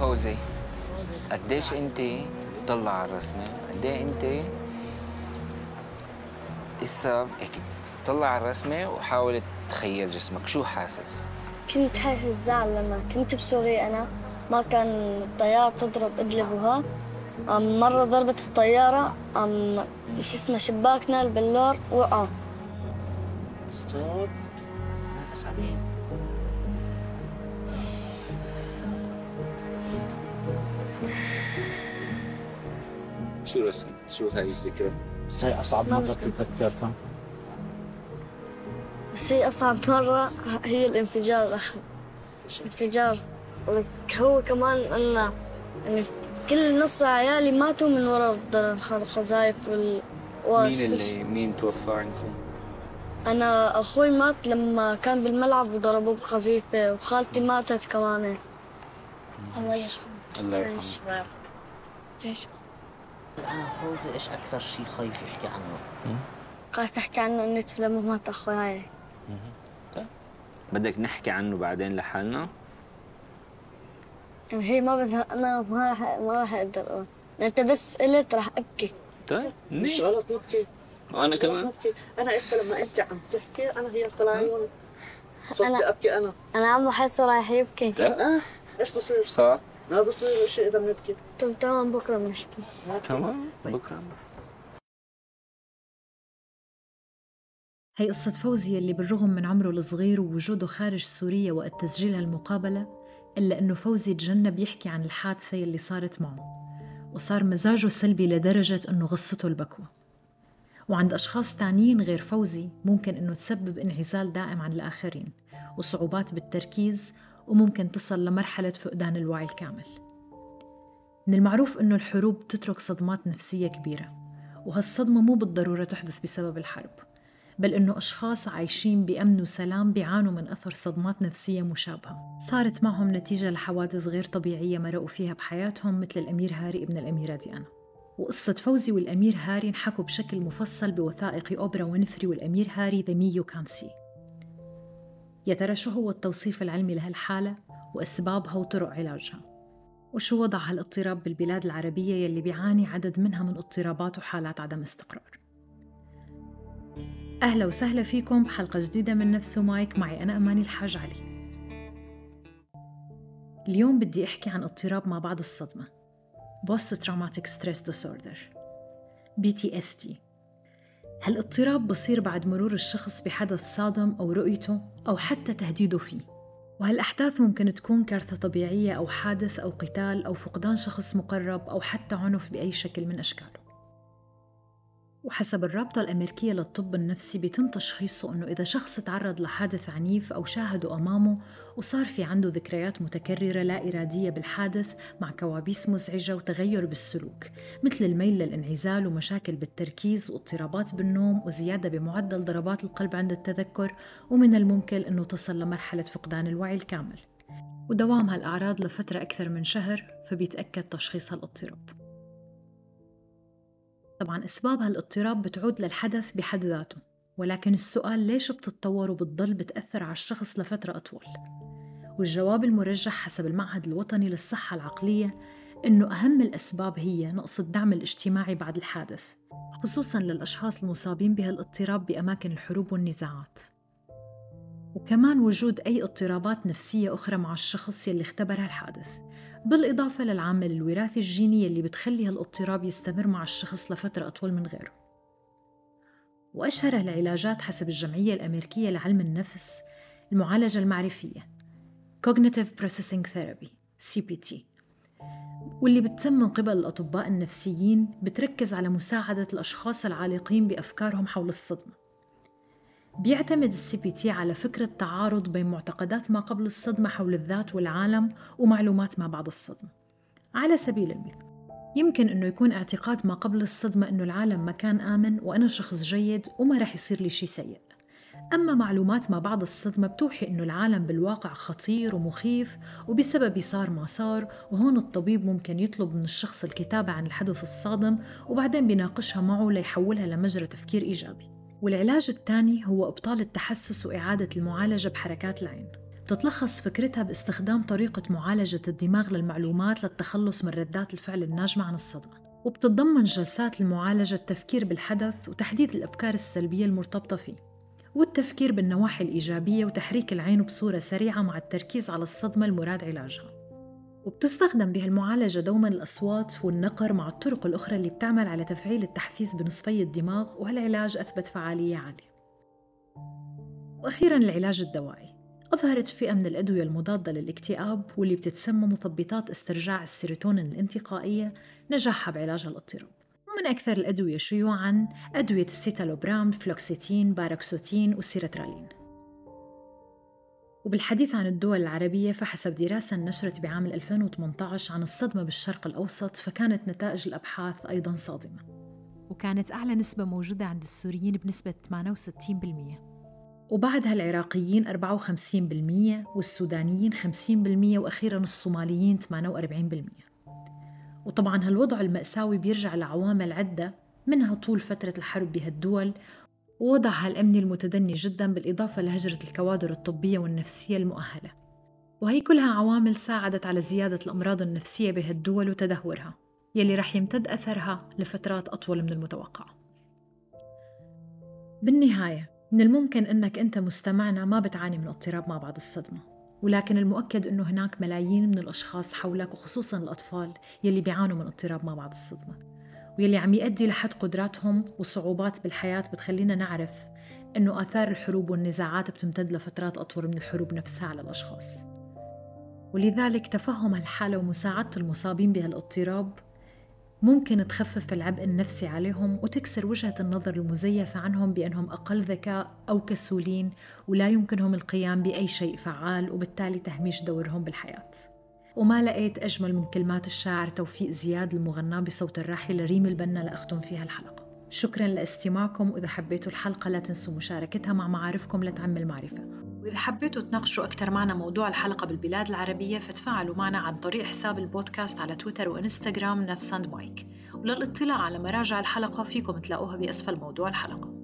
فوزي. قديش انت طلع على الرسمه قد إيه انت هيك طلع على الرسمه وحاول تخيل جسمك. شو حاسس؟ كنت حاسس زعل لما كنت بسوريا أنا. ما كان الطيارة تضرب إدلب وها. أم مرة ضربت الطيارة أم شو اسمه شباكنا البلور وقع. Stop. نفس عميق شو رسم شو هاي الذكرى؟ بس هي أصعب مرة بتتذكرها بس هي أصعب مرة هي الانفجار. انفجار. هو كمان أن يعني كل نص عيالي ماتوا من وراء الخزايف وال مين اللي مين توفى عندكم؟ أنا أخوي مات لما كان بالملعب وضربوه بقذيفة وخالتي ماتت كمان. الله يرحمه. الله يرحمه؟ الآن فوزي إيش أكثر شيء خايف يحكي عنه؟ خايف أحكي عنه إني لما مات أخوي بدك نحكي عنه بعدين لحالنا؟ يعني هي ما بدها أنا ما راح ما راح أقدر. أقول أنت بس قلت راح أبكي. طيب مش غلط نبكي؟ غلط كمان. نبكي؟ أنا هسه لما أنت عم تحكي أنا هي طلع عيوني صرت أنا- أبكي أنا. أنا عم بحس رايح يبكي. آه إيش بصير؟ صح ما بصير شيء اذا بنبكي طب تمام بكرة بنحكي تمام بكره هي قصة فوزي اللي بالرغم من عمره الصغير ووجوده خارج سوريا وقت تسجيل هالمقابلة إلا إنه فوزي تجنب يحكي عن الحادثة اللي صارت معه وصار مزاجه سلبي لدرجة إنه غصته البكوة. وعند أشخاص تانيين غير فوزي ممكن إنه تسبب انعزال دائم عن الآخرين وصعوبات بالتركيز وممكن تصل لمرحلة فقدان الوعي الكامل. من المعروف إنه الحروب تترك صدمات نفسية كبيرة وهالصدمة مو بالضرورة تحدث بسبب الحرب بل إنه أشخاص عايشين بأمن وسلام بيعانوا من أثر صدمات نفسية مشابهة. صارت معهم نتيجة لحوادث غير طبيعية مرقوا فيها بحياتهم مثل الأمير هاري ابن الأميرة ديانا. وقصة فوزي والأمير هاري انحكوا بشكل مفصل بوثائقي أوبرا وينفري والأمير هاري ذا مي يو كان سي. يا ترى شو هو التوصيف العلمي لهالحالة وأسبابها وطرق علاجها؟ وشو وضع هالاضطراب بالبلاد العربية يلي بيعاني عدد منها من اضطرابات وحالات عدم استقرار؟ أهلا وسهلا فيكم بحلقة جديدة من نفس مايك. معي أنا أماني الحاج علي. اليوم بدي أحكي عن اضطراب ما بعد الصدمة. Post Traumatic Stress Disorder. BTSD هالاضطراب بصير بعد مرور الشخص بحدث صادم أو رؤيته أو حتى تهديده فيه؟ وهالأحداث ممكن تكون كارثة طبيعية أو حادث أو قتال أو فقدان شخص مقرب أو حتى عنف بأي شكل من أشكاله؟ وحسب الرابطة الأمريكية للطب النفسي بيتم تشخيصه أنه إذا شخص تعرض لحادث عنيف أو شاهده أمامه وصار في عنده ذكريات متكررة لا إرادية بالحادث مع كوابيس مزعجة وتغير بالسلوك مثل الميل للانعزال ومشاكل بالتركيز واضطرابات بالنوم وزيادة بمعدل ضربات القلب عند التذكر ومن الممكن أنه تصل لمرحلة فقدان الوعي الكامل. ودوام هالأعراض لفترة أكثر من شهر فبيتأكد تشخيص هالأضطراب. طبعا أسباب هالاضطراب بتعود للحدث بحد ذاته ولكن السؤال ليش بتتطور وبتضل بتأثر على الشخص لفترة أطول؟ والجواب المرجح حسب المعهد الوطني للصحة العقلية إنه أهم الأسباب هي نقص الدعم الاجتماعي بعد الحادث خصوصا للأشخاص المصابين بهالاضطراب بأماكن الحروب والنزاعات. وكمان وجود أي اضطرابات نفسية أخرى مع الشخص يلي اختبر هالحادث بالإضافة للعامل الوراثي الجيني اللي بتخلي هالاضطراب يستمر مع الشخص لفترة أطول من غيره. وأشهر العلاجات حسب الجمعية الأمريكية لعلم النفس المعالجة المعرفية Cognitive Processing Therapy CPT واللي بتتم من قبل الأطباء النفسيين بتركز على مساعدة الأشخاص العالقين بأفكارهم حول الصدمة. بيعتمد ال CPT على فكرة تعارض بين معتقدات ما قبل الصدمة حول الذات والعالم ومعلومات ما بعد الصدمة. على سبيل المثال يمكن أنه يكون اعتقاد ما قبل الصدمة أنه العالم مكان آمن وأنا شخص جيد وما رح يصير لي شيء سيء. أما معلومات ما بعد الصدمة بتوحي أنه العالم بالواقع خطير ومخيف وبسبب صار ما صار وهون الطبيب ممكن يطلب من الشخص الكتابة عن الحدث الصادم وبعدين بيناقشها معه ليحولها لمجرى تفكير إيجابي. والعلاج الثاني هو إبطال التحسس وإعادة المعالجة بحركات العين. وبتتلخص فكرتها باستخدام طريقة معالجة الدماغ للمعلومات للتخلص من ردات الفعل الناجمة عن الصدمة. وبتتضمن جلسات المعالجة التفكير بالحدث وتحديد الأفكار السلبية المرتبطة فيه. والتفكير بالنواحي الإيجابية وتحريك العين بصورة سريعة مع التركيز على الصدمة المراد علاجها. وبتستخدم بهالمعالجة دوما الأصوات والنقر مع الطرق الأخرى اللي بتعمل على تفعيل التحفيز بنصفي الدماغ وهالعلاج أثبت فعالية عالية. وأخيرا العلاج الدوائي. أظهرت فئة من الأدوية المضادة للاكتئاب واللي بتتسمى مثبطات استرجاع السيروتونين الانتقائية نجاحها بعلاج الاضطراب. ومن أكثر الأدوية شيوعاً أدوية السيتالوبرام، فلوكسيتين، باراكسوتين وسيرترالين وبالحديث عن الدول العربية فحسب دراسة نشرت بعام 2018 عن الصدمة بالشرق الأوسط فكانت نتائج الأبحاث أيضا صادمة. وكانت أعلى نسبة موجودة عند السوريين بنسبة 68% وبعدها العراقيين 54% والسودانيين 50% وأخيرا الصوماليين 48% وطبعا هالوضع المأساوي بيرجع لعوامل عدة منها طول فترة الحرب بهالدول ووضعها الأمني المتدني جدا بالإضافة لهجرة الكوادر الطبية والنفسية المؤهلة. وهي كلها عوامل ساعدت على زيادة الأمراض النفسية بهالدول وتدهورها يلي رح يمتد أثرها لفترات أطول من المتوقع. بالنهاية من الممكن أنك أنت مستمعنا ما بتعاني من اضطراب ما بعد الصدمة ولكن المؤكد أنه هناك ملايين من الأشخاص حولك وخصوصا الأطفال يلي بيعانوا من اضطراب ما بعد الصدمة. ويلي عم يؤدي لحد قدراتهم وصعوبات بالحياة بتخلينا نعرف أنه آثار الحروب والنزاعات بتمتد لفترات أطول من الحروب نفسها على الأشخاص. ولذلك تفهم الحالة ومساعدة المصابين بهالاضطراب ممكن تخفف العبء النفسي عليهم وتكسر وجهة النظر المزيفة عنهم بأنهم أقل ذكاء أو كسولين ولا يمكنهم القيام بأي شيء فعال وبالتالي تهميش دورهم بالحياة. وما لقيت أجمل من كلمات الشاعر توفيق زياد المغناة بصوت الراحلة ريم البنا لأختم فيها الحلقة. شكرا لاستماعكم وإذا حبيتوا الحلقة لا تنسوا مشاركتها مع معارفكم لتعم المعرفة. وإذا حبيتوا تناقشوا أكثر معنا موضوع الحلقة بالبلاد العربية فتفاعلوا معنا عن طريق حساب البودكاست على تويتر وإنستغرام نفس مايك وللاطلاع على مراجع الحلقة فيكم تلاقوها بأسفل موضوع الحلقة.